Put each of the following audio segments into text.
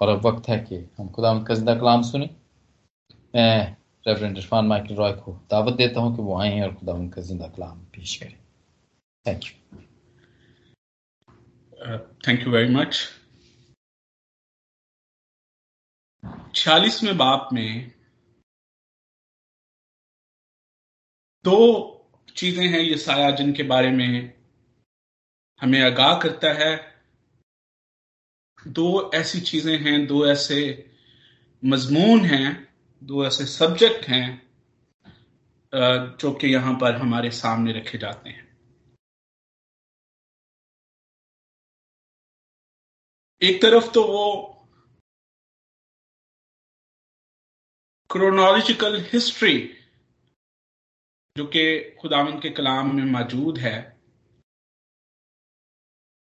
और अब वक्त है कि हम खुदा का ज़िंदा कलाम सुने। मैं रेवरेंड इरफान माइकल रॉय को दावत देता हूँ कि वो आए और खुदा का ज़िंदा कलाम पेश करें। Thank you thank you very much छियालीसवें बाप में दो चीज़ें हैं ये साया जिनके बारे में हमें आगाह करता है। दो ऐसी चीज़ें हैं, दो ऐसे मजमून हैं, दो ऐसे सब्जेक्ट हैं जो कि यहाँ पर हमारे सामने रखे जाते हैं। एक तरफ़ तो वो क्रोनोलॉजिकल हिस्ट्री जो कि खुदावन के कलाम में मौजूद है,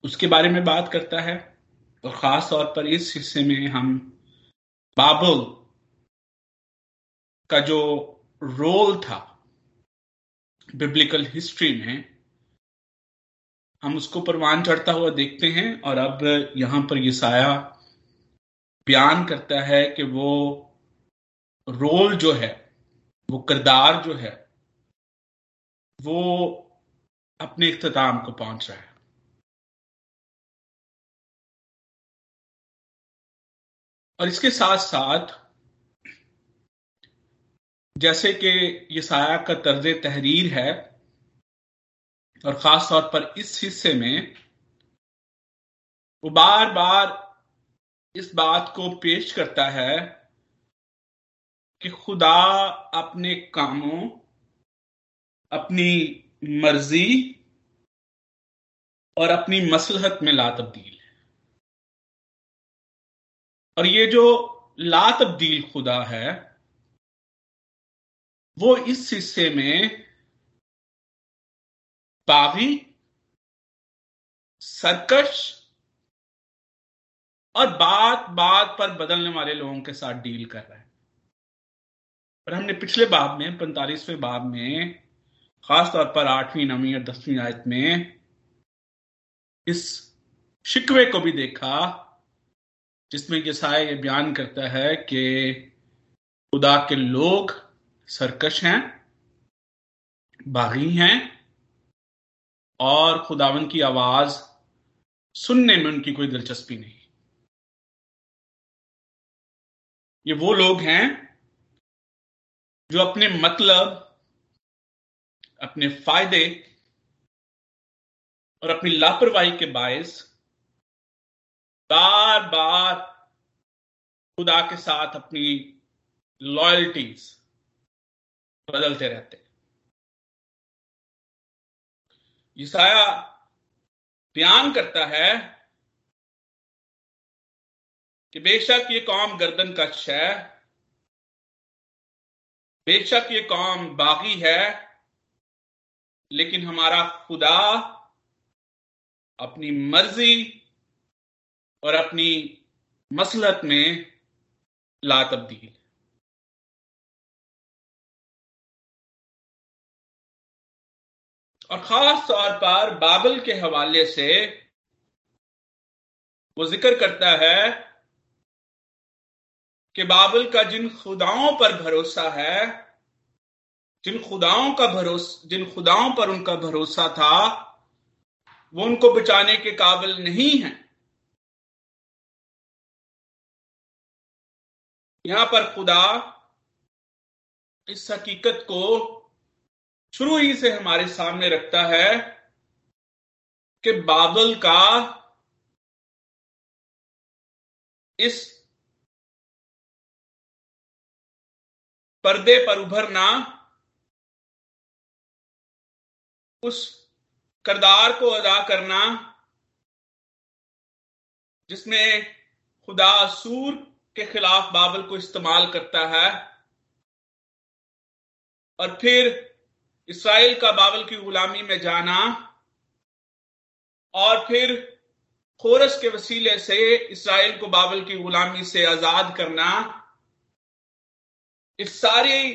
उसके बारे में बात करता है। और खास तौर पर इस हिस्से में हम बाबुल का जो रोल था बिब्लिकल हिस्ट्री में, हम उसको परवान चढ़ता हुआ देखते हैं और अब यहाँ पर ये साया बयान करता है कि वो रोल जो है, वो किरदार जो है, वो अपने इख्ताम को पहुँच रहा है। और इसके साथ साथ जैसे कि ये साया का तर्ज तहरीर है और खास तौर पर इस हिस्से में, वो बार बार इस बात को पेश करता है कि खुदा अपने कामों, अपनी मर्ज़ी और अपनी मसलहत में ला तब्दील और ये जो ला तब्दील खुदा है, वो इस हिस्से में बागी सरकश और बात बात पर बदलने वाले लोगों के साथ डील कर रहा है। और हमने पिछले बाब में, पैंतालीसवें बाब में, खासतौर पर आठवीं, नवीं और दसवीं आयत में, इस शिकवे को भी देखा जिसमें यसाया ये बयान करता है कि खुदा के लोग सरकश हैं, बागी हैं, और खुदावन की आवाज़ सुनने में उनकी कोई दिलचस्पी नहीं। ये वो लोग हैं जो अपने मतलब अपने फ़ायदे और अपनी लापरवाही के बायस बार बार खुदा के साथ अपनी लॉयल्टीज बदलते रहते ईसाया बयान करता है कि बेशक ये कौम गर्दन कश है, बेशक ये कौम बागी है, लेकिन हमारा खुदा अपनी मर्ज़ी और अपनी मसलत में ला तब्दील। और खास तौर पर बाबल के हवाले से वो ज़िक्र करता है कि बाबल का जिन खुदाओं पर भरोसा है, जिन खुदाओं का भरोसा, जिन खुदाओं पर उनका भरोसा था, वो उनको बचाने के काबिल नहीं है। यहाँ पर खुदा इस हकीकत को शुरू ही से हमारे सामने रखता है कि बाबल का इस पर्दे पर उभरना उस करदार को अदा करना जिसमें खुदा सूर के खिलाफ बाबल को इस्तेमाल करता है। और फिर इसराइल का बाबल की गुलामी में जाना और फिर खोरस के वसीले से इसराइल को बाबल की गुलामी से आज़ाद करना। इस सारी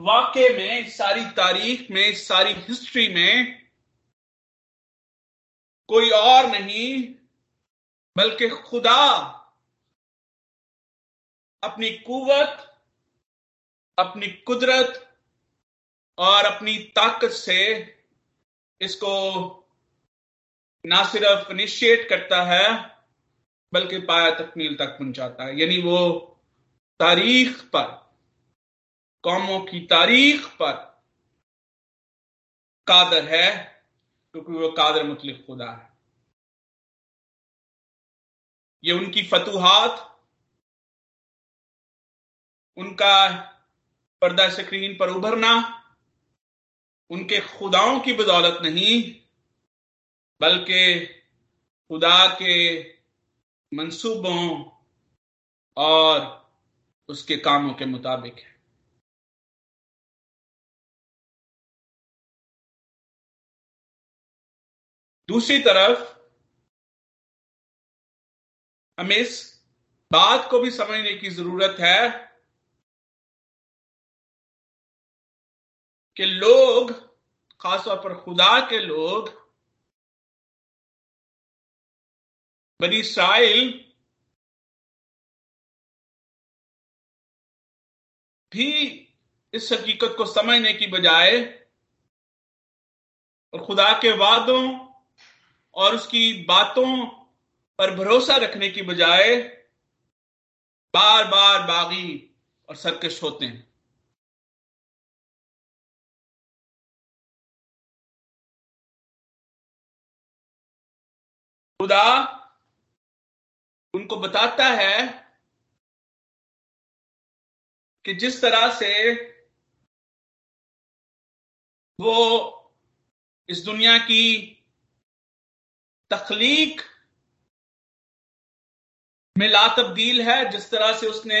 वाक्य में, इस सारी तारीख में, इस सारी हिस्ट्री में कोई और नहीं, बल्कि खुदा अपनी कुवत, अपनी कुदरत और अपनी ताकत से इसको ना सिर्फ़ इनिशिएट करता है, बल्कि पाया तकमील तक पहुंचाता है। यानी वो तारीख पर, कौमों की तारीख पर कादर है, क्योंकि वो कादर मुतलिक खुदा है। ये उनकी फतूहात उनका पर्दा स्क्रीन पर उभरना, उनके खुदाओं की बदौलत नहीं, बल्कि खुदा के मंसूबों और उसके कामों के मुताबिक है। दूसरी तरफ़, हमें इस बात को भी समझने की ज़रूरत है कि लोग, खासतौर पर खुदा के लोग, बनी इसराइल भी इस हकीकत को समझने की बजाय और खुदा के वादों और उसकी बातों पर भरोसा रखने की बजाय बार बार बागी और सरकश होते हैं। खुदा उनको बताता है कि जिस तरह से वो इस दुनिया की तखलीक में ला तब्दील है, जिस तरह से उसने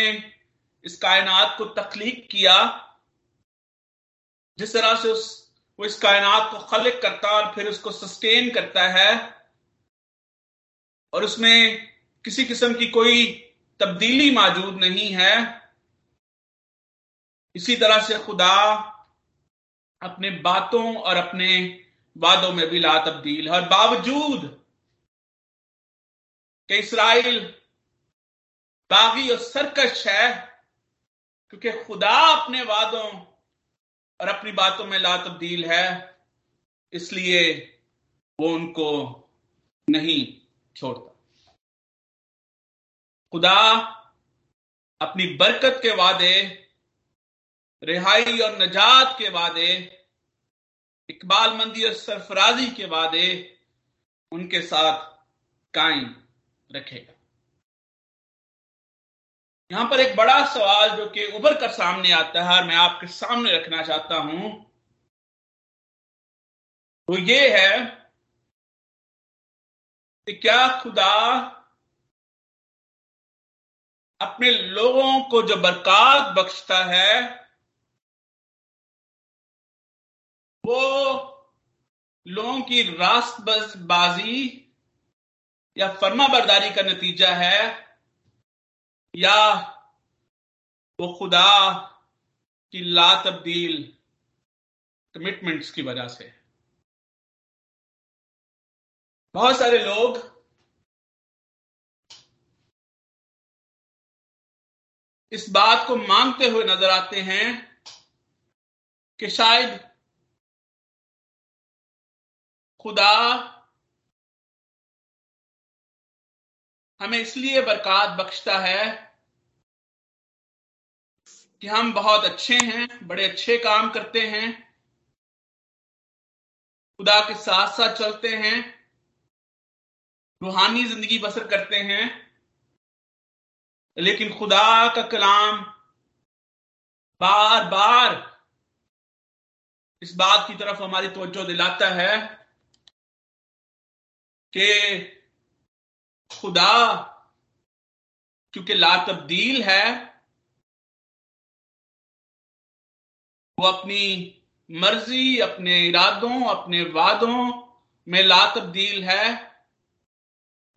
इस कायनात को तखलीक किया, जिस तरह से उस, वो इस कायनात को खलिक करता और फिर उसको सस्टेन करता है और उसमें किसी किस्म की कोई तब्दीली मौजूद नहीं है। इसी तरह से खुदा अपने बातों और अपने वादों में भी ला तब्दील है। और बावजूद कि इसराइल बागी और सरकश है, क्योंकि खुदा अपने वादों और अपनी बातों में ला तब्दील है, इसलिए वो उनको नहीं छोड़ता। खुदा अपनी बरकत के वादे, रिहाई और नजात के वादे इकबाल मंदी और सरफराजी के वादे उनके साथ कायम रखेगा। यहाँ पर एक बड़ा सवाल जो कि उभर कर सामने आता है और मैं आपके सामने रखना चाहता हूँ, वो ये है कि क्या खुदा अपने लोगों को जो बरकत बख्शता है, वो लोगों की रास्तबाजी या फर्मा बरदारी का नतीजा है, या वो खुदा की ला तब्दील कमिटमेंट्स की वजह से बहुत सारे लोग इस बात को मांगते हुए नज़र आते हैं कि शायद खुदा हमें इसलिए बरकत बख्शता है कि हम बहुत अच्छे हैं, बड़े अच्छे काम करते हैं, खुदा के साथ साथ चलते हैं। रूहानी ज़िंदगी बसर करते हैं, लेकिन खुदा का कलाम बार बार इस बात की तरफ़ हमारी तवज्जो दिलाता है कि खुदा, क्योंकि ला तब्दील है, वो अपनी मर्ज़ी, अपने इरादों, अपने वादों में ला तब्दील है।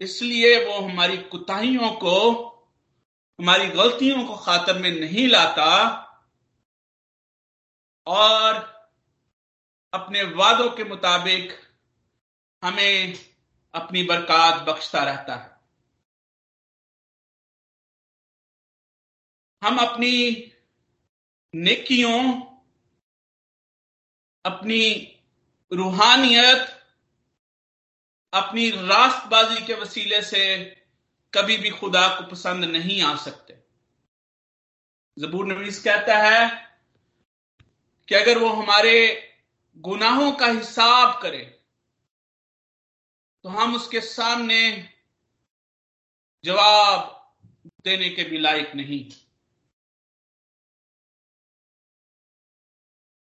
इसलिए वो हमारी कुताहियों को, हमारी गलतियों को खातर में नहीं लाता और अपने वादों के मुताबिक हमें अपनी बरकत बख्शता रहता है। हम अपनी नेकियों, अपनी रूहानियत अपनी रास्तबाजी के वसीले से कभी भी खुदा को पसंद नहीं आ सकते। जबूर नवीस कहता है कि अगर वो हमारे गुनाहों का हिसाब करे तो हम उसके सामने जवाब देने के भी लायक नहीं।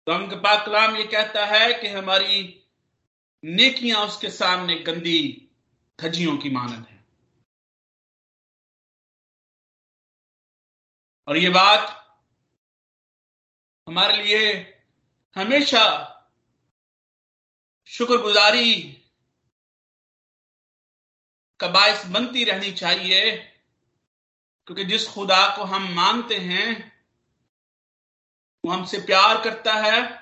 तो हम पाक कलाम ये कहता है कि हमारी नेकियाँ उसके सामने गंदी धजियों की मानद है। और ये बात हमारे लिए हमेशा शुक्रगुजारी का बायस बनती रहनी चाहिए, क्योंकि जिस खुदा को हम मानते हैं, वो हमसे प्यार करता है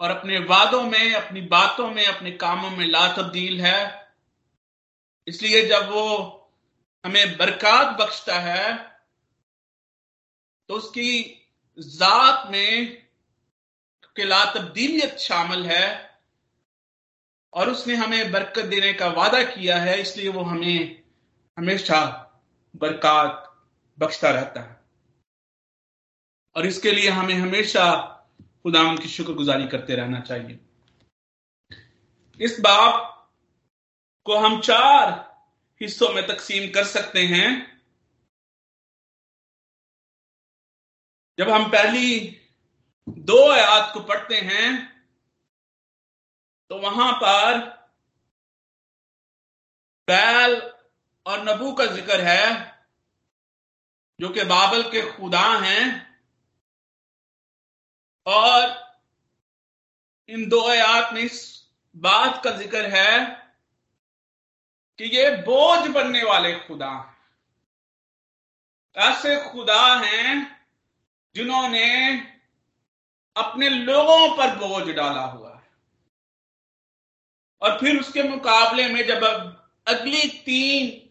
और अपने वादों में, अपनी बातों में, अपने कामों में ला तब्दील है। इसलिए जब वो हमें बरकत बख्शता है तो उसकी जात में ला तब्दीलियत शामिल है और उसने हमें बरकत देने का वादा किया है, इसलिए वो हमें हमेशा बरकत बख्शता रहता है। और इसके लिए हमें हमेशा खुदाम की शुक्रगुजारी करते रहना चाहिए। इस बाप को हम चार हिस्सों में तकसीम कर सकते हैं। जब हम पहली दो आयात को पढ़ते हैं तो वहाँ पर बैल और नबू का ज़िक्र है, जो कि बाबल के खुदा हैं। और इन दो आयात में इस बात का ज़िक्र है कि ये बोझ बनने वाले खुदा ऐसे खुदा हैं जिन्होंने अपने लोगों पर बोझ डाला हुआ है। और फिर उसके मुकाबले में जब अगली तीन,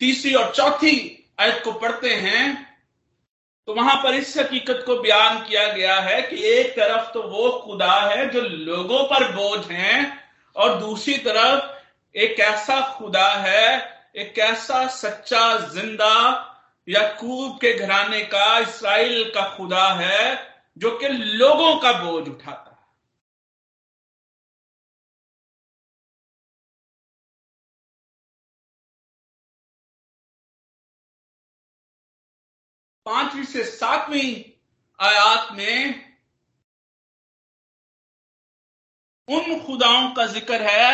तीसरी और चौथी आयत को पढ़ते हैं तो वहाँ पर इस हकीकत को बयान किया गया है कि एक तरफ़ तो वो खुदा है जो लोगों पर बोझ है, और दूसरी तरफ़ एक ऐसा खुदा है, एक ऐसा सच्चा ज़िंदा याकूब के घराने का, इसराइल का खुदा है, जो कि लोगों का बोझ उठाता है। पांचवी से सातवीं आयात में उन खुदाओं का ज़िक्र है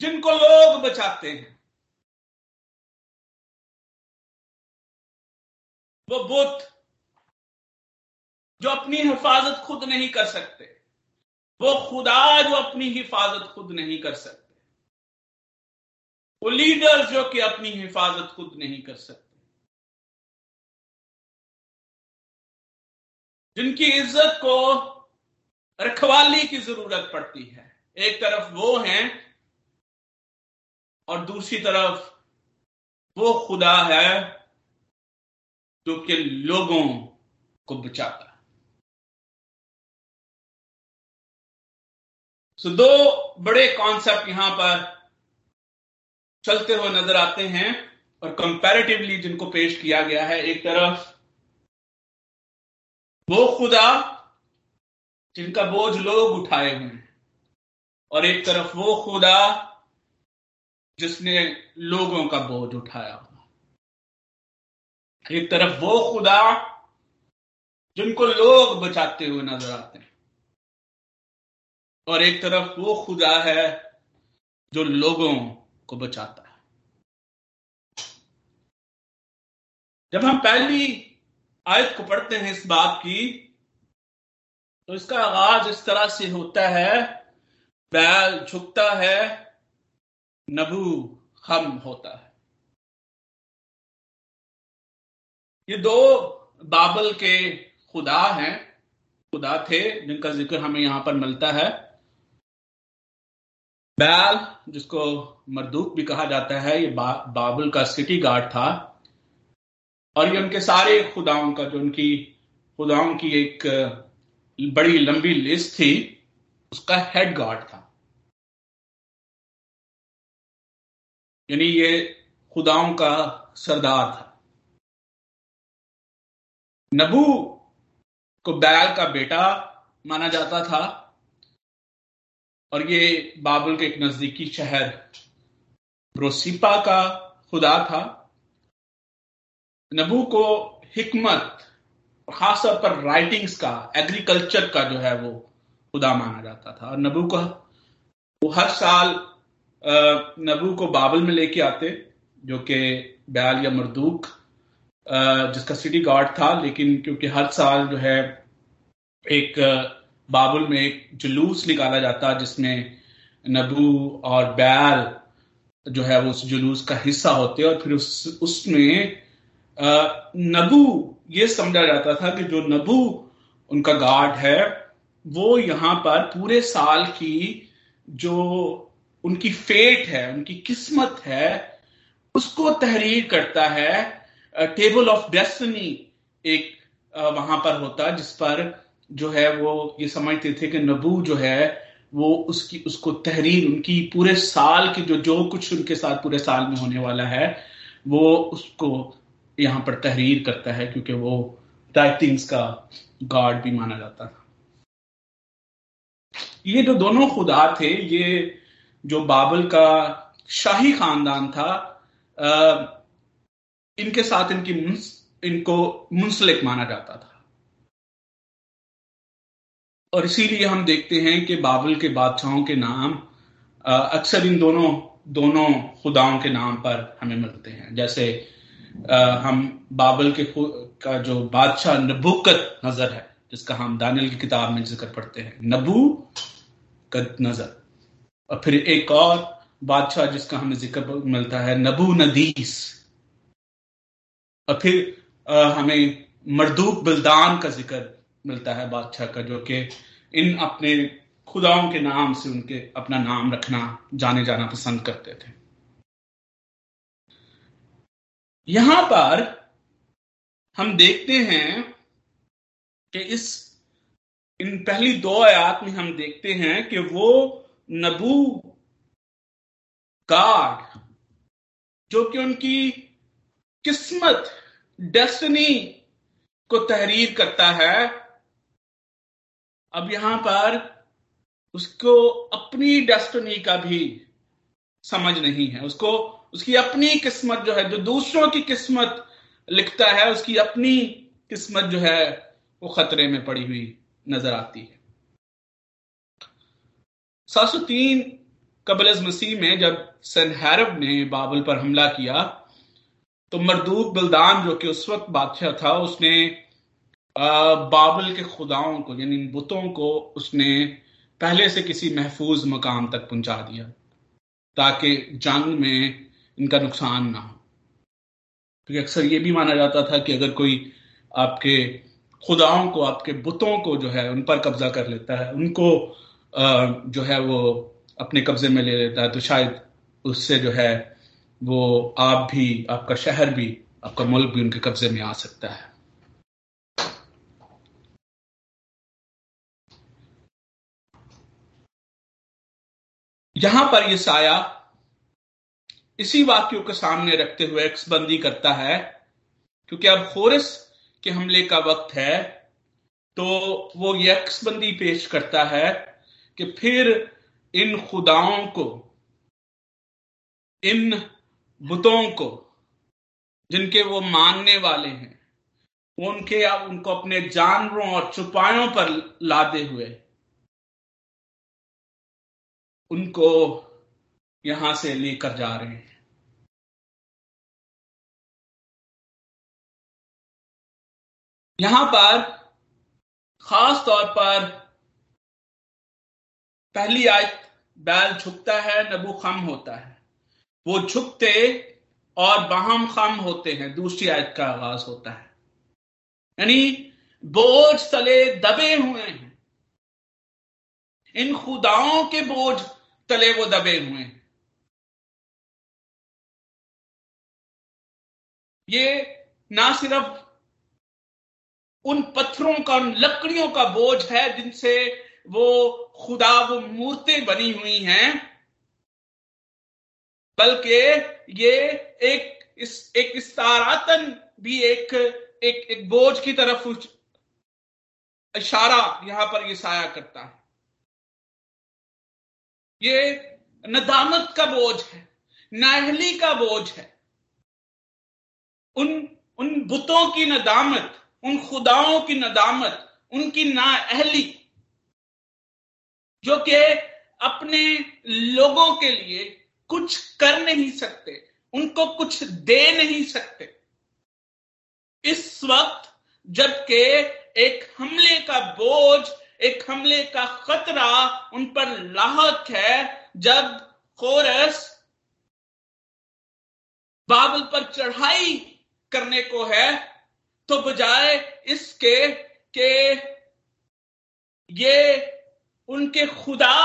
जिनको लोग बचाते हैं। वो बुत जो अपनी हिफाजत खुद नहीं कर सकते, वो खुदा जो अपनी हिफाजत खुद नहीं कर सकते, वो लीडर जो कि अपनी हिफाजत खुद नहीं कर सकते। जिनकी इज़्ज़त को रखवाली की ज़रूरत पड़ती है। एक तरफ़ वो हैं और दूसरी तरफ़ वो खुदा है जो कि लोगों को बचाता सो दो बड़े कॉन्सेप्ट यहाँ पर चलते हुए नज़र आते हैं और कंपैरेटिवली जिनको पेश किया गया है, एक तरफ़ वो खुदा जिनका बोझ लोग उठाए हुए हैं। और एक तरफ़ वो खुदा जिसने लोगों का बोझ उठाया। हुआ एक तरफ़ वो खुदा जिनको लोग बचाते हुए नज़र आते हैं। और एक तरफ़ वो खुदा है जो लोगों को बचाता है। जब हम पहली आयत को पढ़ते हैं इस बात की। तो इसका आगाज़ इस तरह से होता है बैल झुकता है नबू हम होता है। ये दो बाबल के खुदा हैं खुदा थे जिनका ज़िक्र हमें यहाँ पर मिलता है। बैल जिसको मरदूक भी कहा जाता है ये बा, बाबुल का सिटी गार्ड था। और ये उनके सारे खुदाओं का, जो उनकी खुदाओं की एक बड़ी लंबी लिस्ट थी, उसका हेड गार्ड था। यानी ये खुदाओं का सरदार था। नबू को बैल का बेटा माना जाता था, और ये बाबुल के एक नजदीकी शहर ब्रोसिपा का खुदा था। नबू को हिकमत खासतौर पर राइटिंग्स का एग्रीकल्चर का जो है वो खुदा माना जाता था। और नबू को वो हर साल नबू को बाबल में लेके आते, जो कि बयाल या मरदूक जिसका सिटी गार्ड था, लेकिन क्योंकि हर साल जो है एक बाबुल में एक जुलूस निकाला जाता, जिसमें नबू और बैल जो है वो उस जुलूस का हिस्सा होते, और फिर उस, उसमें नबू ये समझा जाता था कि जो नबू उनका गार्ड है, वो यहाँ पर पूरे साल की जो उनकी फेट है, उनकी किस्मत है, उसको तहरीर करता है। टेबल ऑफ़ डेस्टनी एक वहाँ पर होता, जिस पर जो है वो, ये समझते थे कि नबू जो है, वो उसकी, उसको तहरीर, उनकी पूरे साल की जो जो कुछ उनके साथ पूरे साल में होने वाला है, वो उसको यहाँ पर तहरीर करता है क्योंकि वो राइटिंग्स का गार्ड भी माना जाता था। ये जो दोनों खुदा थे ये जो बाबल का शाही खानदान था आ, इनके साथ इनकी मुंस, इनको मुंसलिक माना जाता था। और इसीलिए हम देखते हैं कि बाबल के बादशाहों के नाम अक्सर इन दोनों दोनों खुदाओं के नाम पर हमें मिलते हैं। जैसे हम बाबल के का जो बादशाह नबूकत नज़र है, जिसका हम दानियल की किताब में ज़िक्र पढ़ते हैं। नबू कद नज़र। और फिर एक और बादशाह जिसका हमें ज़िक्र मिलता है, नबू नदीस। और फिर हमें मरदूक बिल्दान का ज़िक्र मिलता है बादशाह का, जो कि इन अपने खुदाओं के नाम से उनके अपना नाम रखना, जाने जाना पसंद करते थे। यहाँ पर हम देखते हैं कि इस, इन पहली दो आयात में हम देखते हैं कि वो नबू गार्ड जो कि उनकी किस्मत, डेस्टनी को तहरीर करता है, अब यहाँ पर उसको अपनी डेस्टनी का भी समझ नहीं है, उसको उसकी अपनी किस्मत जो है, जो दूसरों की किस्मत लिखता है, उसकी अपनी किस्मत जो है, वो खतरे में पड़ी हुई नज़र आती है। सात सौ तीन कबल मसीह में जब सनहरब ने बाबुल पर हमला किया तो मरदूक बलदान जो कि उस वक्त बादशाह था, उसने बाबुल के खुदाओं को, यानी बुतों को उसने पहले से किसी महफूज मकाम तक पहुँचा दिया, ताकि जंग में इनका नुकसान ना हो। क्योंकि अक्सर ये भी माना जाता था कि अगर कोई आपके खुदाओं को, आपके बुतों को जो है, उन पर कब्जा कर लेता है, उनको जो है वो अपने कब्जे में ले लेता है तो शायद उससे जो है वो आप भी, आपका शहर भी, आपका मुल्क भी उनके कब्जे में आ सकता है। यहाँ पर यह साया इसी वाक्यों को सामने रखते हुए एक्सबंदी करता है, क्योंकि अब होरस के हमले का वक्त है तो वो यक्षबंदी पेश करता है कि फिर इन खुदाओं को, इन बुतों को, जिनके वो मानने वाले हैं, उनके अब उनको अपने जानवरों और चुपायों पर लादे हुए, उनको यहाँ से लेकर जा रहे हैं। यहाँ पर, खास तौर पर, पहली आयत, बैल झुकता है, नबू खम होता है। वो झुकते और बहम खम होते हैं, दूसरी आयत का आगाज़ होता है। यानी, बोझ तले दबे हुए हैं। इन खुदाओं के बोझ तले वो दबे हुए हैं। ये ना सिर्फ़ उन पत्थरों का, उन लकड़ियों का बोझ है जिनसे वो खुदा, वो मूर्तें बनी हुई हैं, बल्कि ये एक इस, एक इस्तारातन भी एक एक एक बोझ की तरफ़ इशारा यहाँ पर ये साया करता है। ये नदामत का बोझ है नाहली का बोझ है उन उन बुतों की नदामत, उन खुदाओं की नदामत, उनकी नाअहली, जो कि अपने लोगों के लिए कुछ कर नहीं सकते, उनको कुछ दे नहीं सकते। इस वक्त जबकि एक हमले का बोझ, एक हमले का खतरा उन पर लाहक है, जब खोरस बाबल पर चढ़ाई करने को है तो बजाय इसके के ये उनके खुदा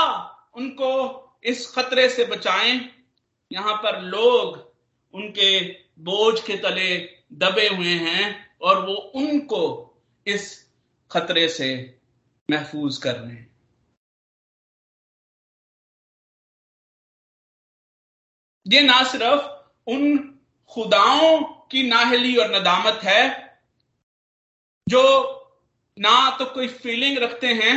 उनको इस खतरे से बचाएँ। यहाँ पर लोग उनके बोझ के तले दबे हुए हैं और वो उनको इस खतरे से महफूज कर रहे हैं ये ना सिर्फ़ उन खुदाओं की नाहली और नदामत है, जो ना तो कोई फीलिंग रखते हैं,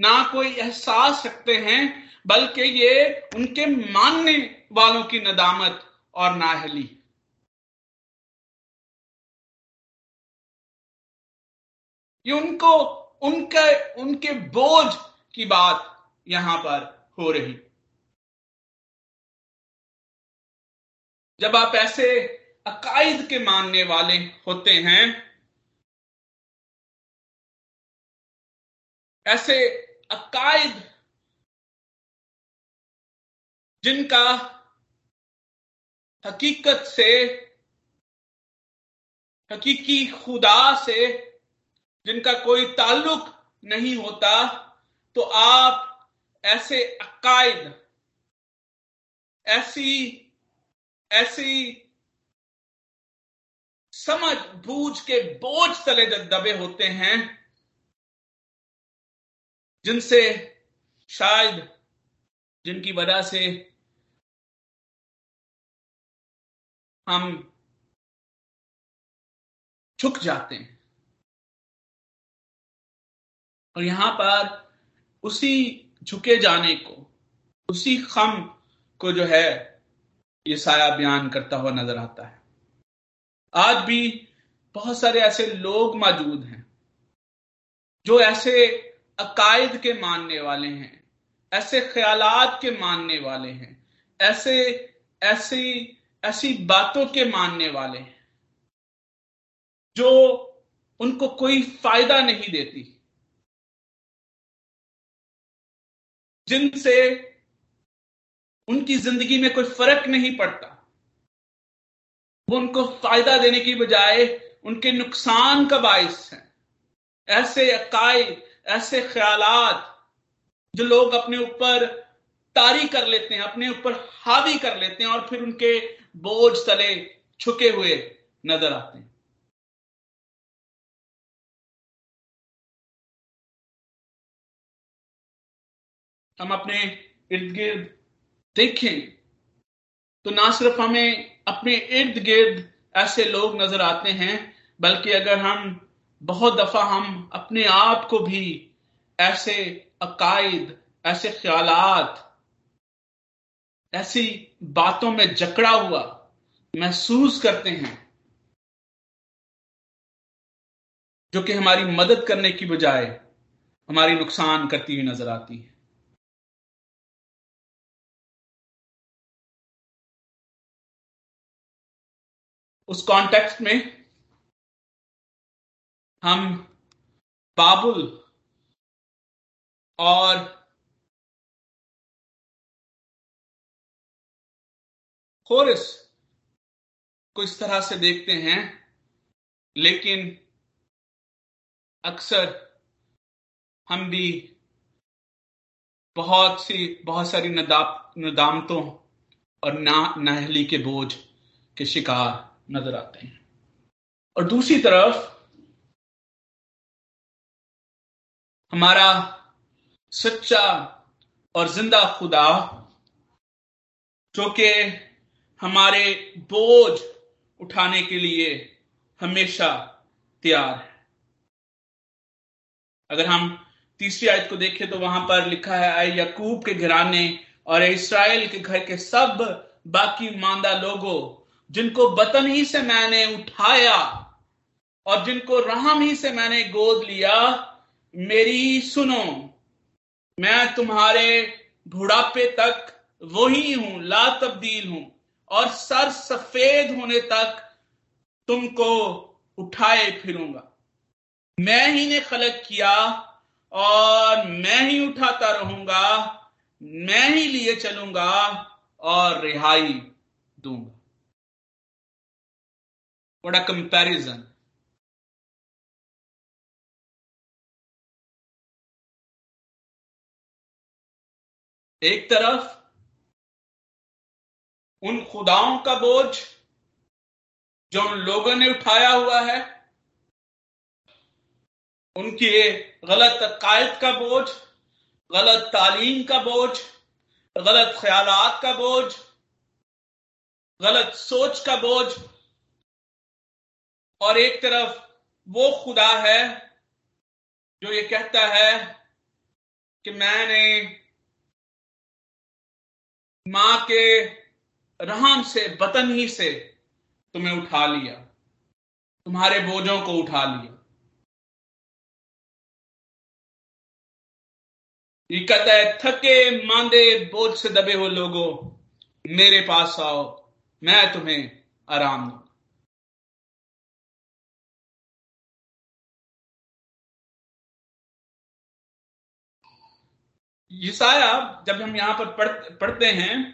ना कोई एहसास रखते हैं, बल्कि ये उनके मानने वालों की नदामत और नाहली। ये उनको, उनके उनके बोझ की बात यहाँ पर हो रही। जब आप ऐसे अकायद के मानने वाले होते हैं। ऐसे अकायद जिनका हकीकत से, हकीकी खुदा से जिनका कोई ताल्लुक नहीं होता तो आप ऐसे अकायद, ऐसी ऐसी समझ बूझ के बोझ तले दबे होते हैं, जिनसे शायद, जिनकी वजह से हम झुक जाते हैं। और यहाँ पर उसी झुके जाने को, उसी खम को जो है ये साया बयान करता हुआ नज़र आता है। आज भी बहुत सारे ऐसे लोग मौजूद हैं जो ऐसे अकायद के मानने वाले हैं, ऐसे ख्यालात के मानने वाले हैं, ऐसे, ऐसी ऐसी बातों के मानने वाले हैं, जो उनको कोई फ़ायदा नहीं देती। जिनसे उनकी ज़िंदगी में कोई फ़र्क नहीं पड़ता। वो उनको फ़ायदा देने की बजाय उनके नुकसान का बायस है। ऐसे अकायद, ऐसे ख्यालात जो लोग अपने ऊपर तारी कर लेते हैं, अपने ऊपर हावी कर लेते हैं और फिर उनके बोझ तले छुके हुए नज़र आते हैं। हम अपने इर्द गिर्द देखें तो ना सिर्फ़ हमें अपने इर्द गिर्द ऐसे लोग नज़र आते हैं, बल्कि अगर हम बहुत दफ़ा हम अपने आप को भी ऐसे अकायद, ऐसे ख्याल ऐसी बातों में जकड़ा हुआ महसूस करते हैं, जो कि हमारी मदद करने की बजाय हमारी नुकसान करती हुई नज़र आती है। उस कॉन्टेक्स्ट में हम बाबुल और खोरिस को इस तरह से देखते हैं, लेकिन अक्सर हम भी बहुत सी, बहुत सारी नदामतों और ना, नहली के बोझ के शिकार नज़र आते हैं। और दूसरी तरफ़ हमारा सच्चा और ज़िंदा खुदा, जो कि हमारे बोझ उठाने के लिए हमेशा तैयार है। अगर हम तीसरी आयत को देखें तो वहाँ पर लिखा है, आए यकूब के घराने और इसराइल के घर के सब बाकी मांदा लोगों जिनको बतन ही से मैंने उठाया और जिनको रहम ही से मैंने गोद लिया, मेरी सुनो। मैं तुम्हारे बुढ़ापे तक वही हूँ ला तब्दील हूँ और सर सफ़ेद होने तक तुमको उठाए फिरूँगा। मैं ही ने खलक किया और मैं ही उठाता रहूँगा, मैं ही लिए चलूँगा और रिहाई दूँगा। बड़ा कंपैरिजन एक तरफ़ उन खुदाओं का बोझ जो उन लोगों ने उठाया हुआ है, उनकी गलत अकायद का बोझ, गलत तालीम का बोझ, गलत ख्यालात का बोझ, गलत सोच का बोझ और एक तरफ़ वो खुदा है जो ये कहता है कि मैंने माँ के रहम से बतन ही से तुम्हें उठा लिया, तुम्हारे बोझों को उठा लिया। ये कहता है, थके मांदे बोझ से दबे हो लोगों, मेरे पास आओ, मैं तुम्हें आराम दू। यसाया जब हम यहाँ पर पढ़, पढ़ते हैं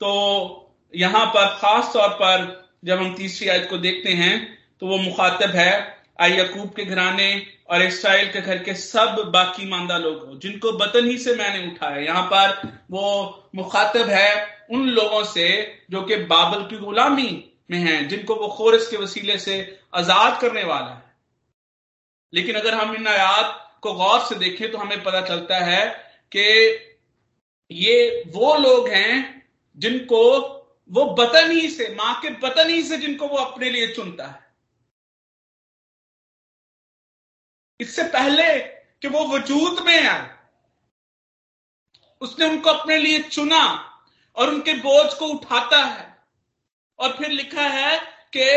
तो यहाँ पर खास तौर पर जब हम तीसरी आयत को देखते हैं तो वो मुखातब है आई यकूब के घराने और इसराइल के घर के सब बाकी मानदा लोग हो जिनको बतन ही से मैंने उठाया। यहाँ पर वो मुखातब है उन लोगों से जो कि बाबल की गुलामी में हैं जिनको वो खोरस के वसीले से आज़ाद करने वाला है। लेकिन अगर हम इन आयात को गौर से देखें तो हमें पता चलता है कि ये वो लोग हैं जिनको वो बतन ही से, माँ के बतन ही से जिनको वो अपने लिए चुनता है। इससे पहले कि वो वजूद में आए, उसने उनको अपने लिए चुना और उनके बोझ को उठाता है और फिर लिखा है कि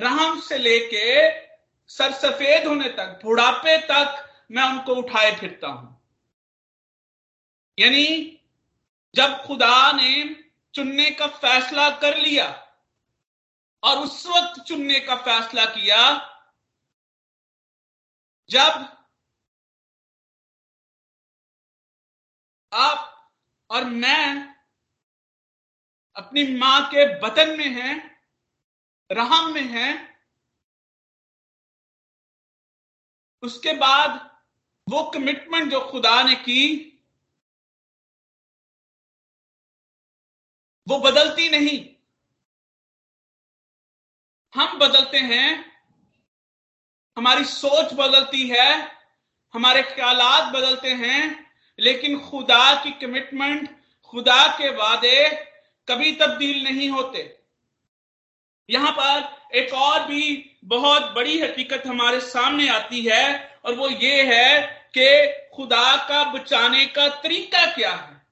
राम से लेके सर सफ़ेद होने तक, बुढ़ापे तक मैं उनको उठाए फिरता हूँ। यानी जब खुदा ने चुनने का फैसला कर लिया और उस वक्त चुनने का फैसला किया, जब आप और मैं अपनी माँ के बतन में हैं, रहम में हैं, उसके बाद वो कमिटमेंट जो खुदा ने की वो बदलती नहीं। हम बदलते हैं, हमारी सोच बदलती है, हमारे ख्याल बदलते हैं, लेकिन खुदा की कमिटमेंट खुदा के वादे कभी तब्दील नहीं होते। यहाँ पर एक और भी बहुत बड़ी हकीकत हमारे सामने आती है, और वो ये है कि खुदा का बचाने का तरीका क्या है?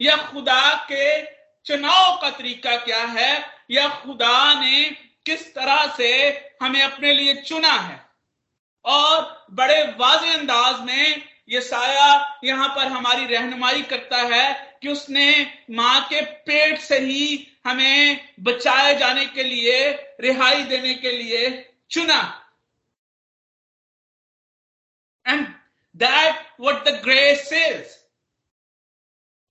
या खुदा के चुनाव का तरीका क्या है? या खुदा ने किस तरह से हमें अपने लिए चुना है? और बड़े वाज अंदाज में ये साया यहाँ पर हमारी रहनुमाई करता है कि उसने माँ के पेट से ही हमें बचाए जाने के लिए, रिहाई देने के लिए चुना। And that what the grace is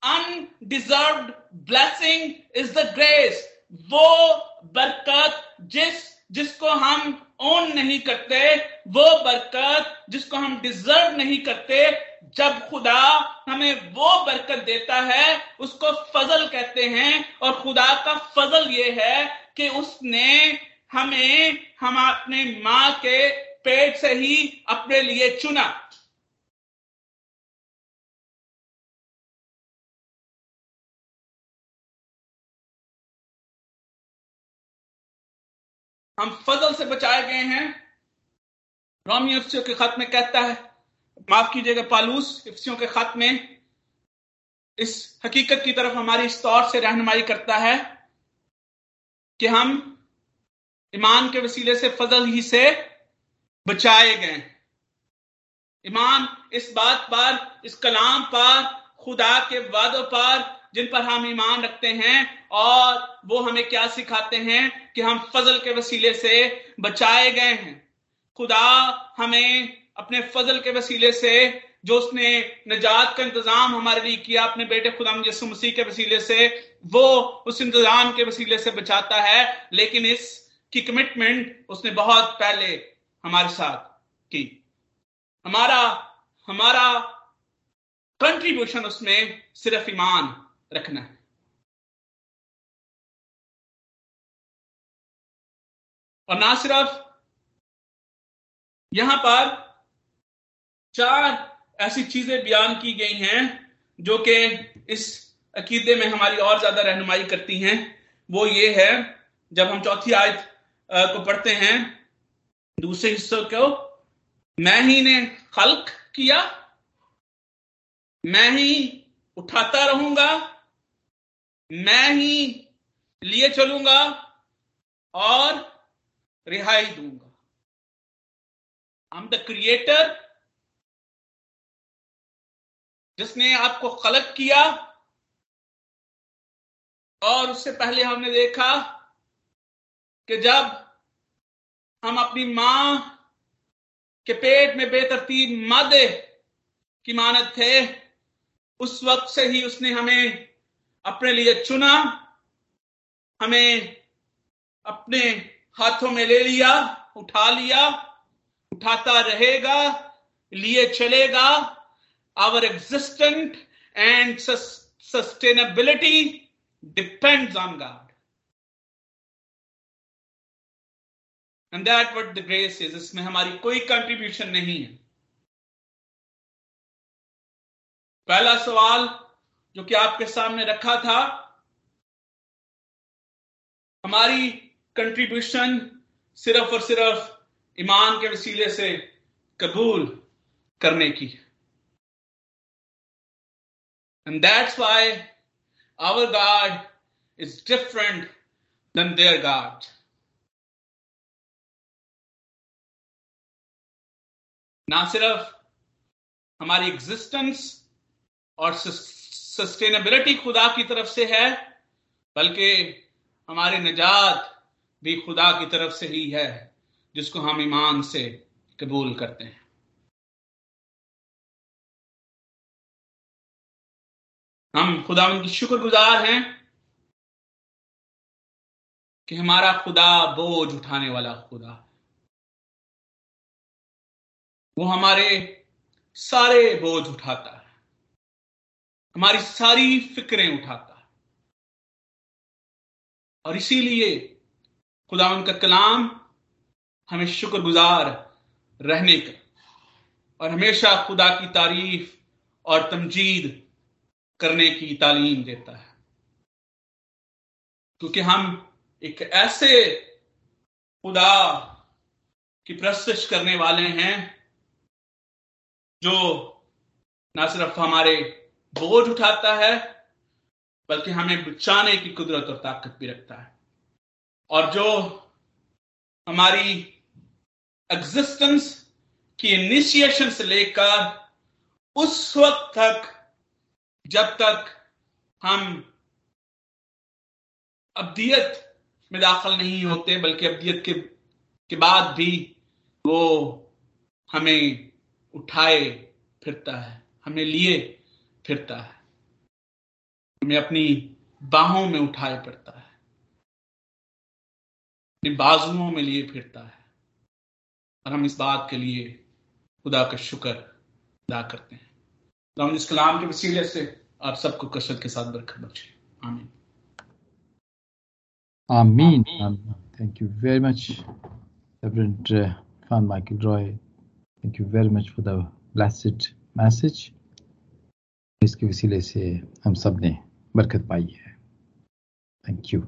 undeserve blessing is the grace वो बरकत जिस, जिसको हम ओन नहीं करते, वो बरकत जिसको हम डिजर्व नहीं करते, जब खुदा हमें वो बरकत देता है, उसको फजल कहते हैं, और खुदा का फजल ये है कि उसने हमें, हम अपने माँ के पेट से ही अपने लिए चुना। हम फजल से बचाए गए हैं। रोमी इफ्सियों के खत में कहता है, माफ़ कीजिएगा पालूस इफ्सियों के खत में, इस हकीकत की तरफ़ हमारी इस तौर से रहनुमाई करता है कि हम ईमान के वसीले से फजल ही से बचाए गए ईमान इस बात पर, इस कलाम पर, खुदा के वादों पर जिन पर हम ईमान रखते हैं और वो हमें क्या सिखाते हैं कि हम फजल के वसीले से बचाए गए हैं। खुदा हमें अपने फजल के वसीले से, जो उसने नजात का इंतज़ाम हमारे लिए किया अपने बेटे खुदा यसु मसीह के वसीले से, वो उस इंतज़ाम के वसीले से बचाता है। लेकिन इसकी कमिटमेंट उसने बहुत पहले हमारे साथ की। हमारा हमारा कंट्रीब्यूशन उसमें सिर्फ़ ईमान। रखना। है और ना सिर्फ़ यहाँ पर चार ऐसी चीज़ें बयान की गई हैं जो कि इस अकीदे में हमारी और ज़्यादा रहनुमाई करती हैं। वो ये है, जब हम चौथी आयत को पढ़ते हैं, दूसरे हिस्सों को, मैं ही ने खल्क किया, मैं ही उठाता रहूँगा मैं ही लिए चलूँगा और रिहाई दूँगा। आई एम द क्रिएटर जिसने आपको खलक किया और उससे पहले हमने देखा कि जब हम अपनी माँ के पेट में बेतरतीब मादे की मानत थे, उस वक्त से ही उसने हमें अपने लिए चुना, हमें अपने हाथों में ले लिया, उठा लिया, उठाता रहेगा, लिए चलेगा। Our existent and sustainability depends on God and that what the grace is इसमें हमारी कोई कंट्रीब्यूशन नहीं है। पहला सवाल जो कि आपके सामने रखा था, हमारी कंट्रीब्यूशन सिर्फ़ और सिर्फ़ ईमान के वसीले से कबूल करने की। And that's why our God is different than their God ना सिर्फ़ हमारी एग्जिस्टेंस और सस्टेनेबिलिटी खुदा की तरफ़ से है, बल्कि हमारे निजात भी खुदा की तरफ़ से ही है, जिसको हम ईमान से कबूल करते हैं। हम खुदा की शुक्रगुजार हैं कि हमारा खुदा बोझ उठाने वाला खुदा वो हमारे सारे बोझ उठाता है। हमारी सारी फिक्रें उठाता है। और इसीलिए खुदा उनका कलाम हमें शुक्रगुजार रहने का और हमेशा खुदा की तारीफ़ और तमजीद करने की तालीम देता है। क्योंकि हम एक ऐसे खुदा की प्रस्तुत करने वाले हैं जो ना सिर्फ़ हमारे बोझ उठाता है, बल्कि हमें बचाने की कुदरत और ताकत भी रखता है। और जो हमारी एग्जिस्टेंस की इनिशिएशन से लेकर उस वक्त तक, जब तक हम अब्दियत में दाखिल नहीं होते, बल्कि अब्दियत के के बाद भी वो हमें उठाए फिरता है, हमें लिए फिरता है। हमें अपनी बाहों में उठाए पड़ता है। अपनी बाजुओं में लिए फिरता है। और हम इस बात के लिए खुदा का शुक्र अदा करते हैं। तो हम इस कलाम के वसीले से आप सबको कसरत के साथ बरकत बख्शे। आमीन। आमीन। Thank you very much, Reverend uh, Fan Michael Roy. Thank you very much for the blessed message. इसके वसीले से हम सबने बरकत पाई है। Thank you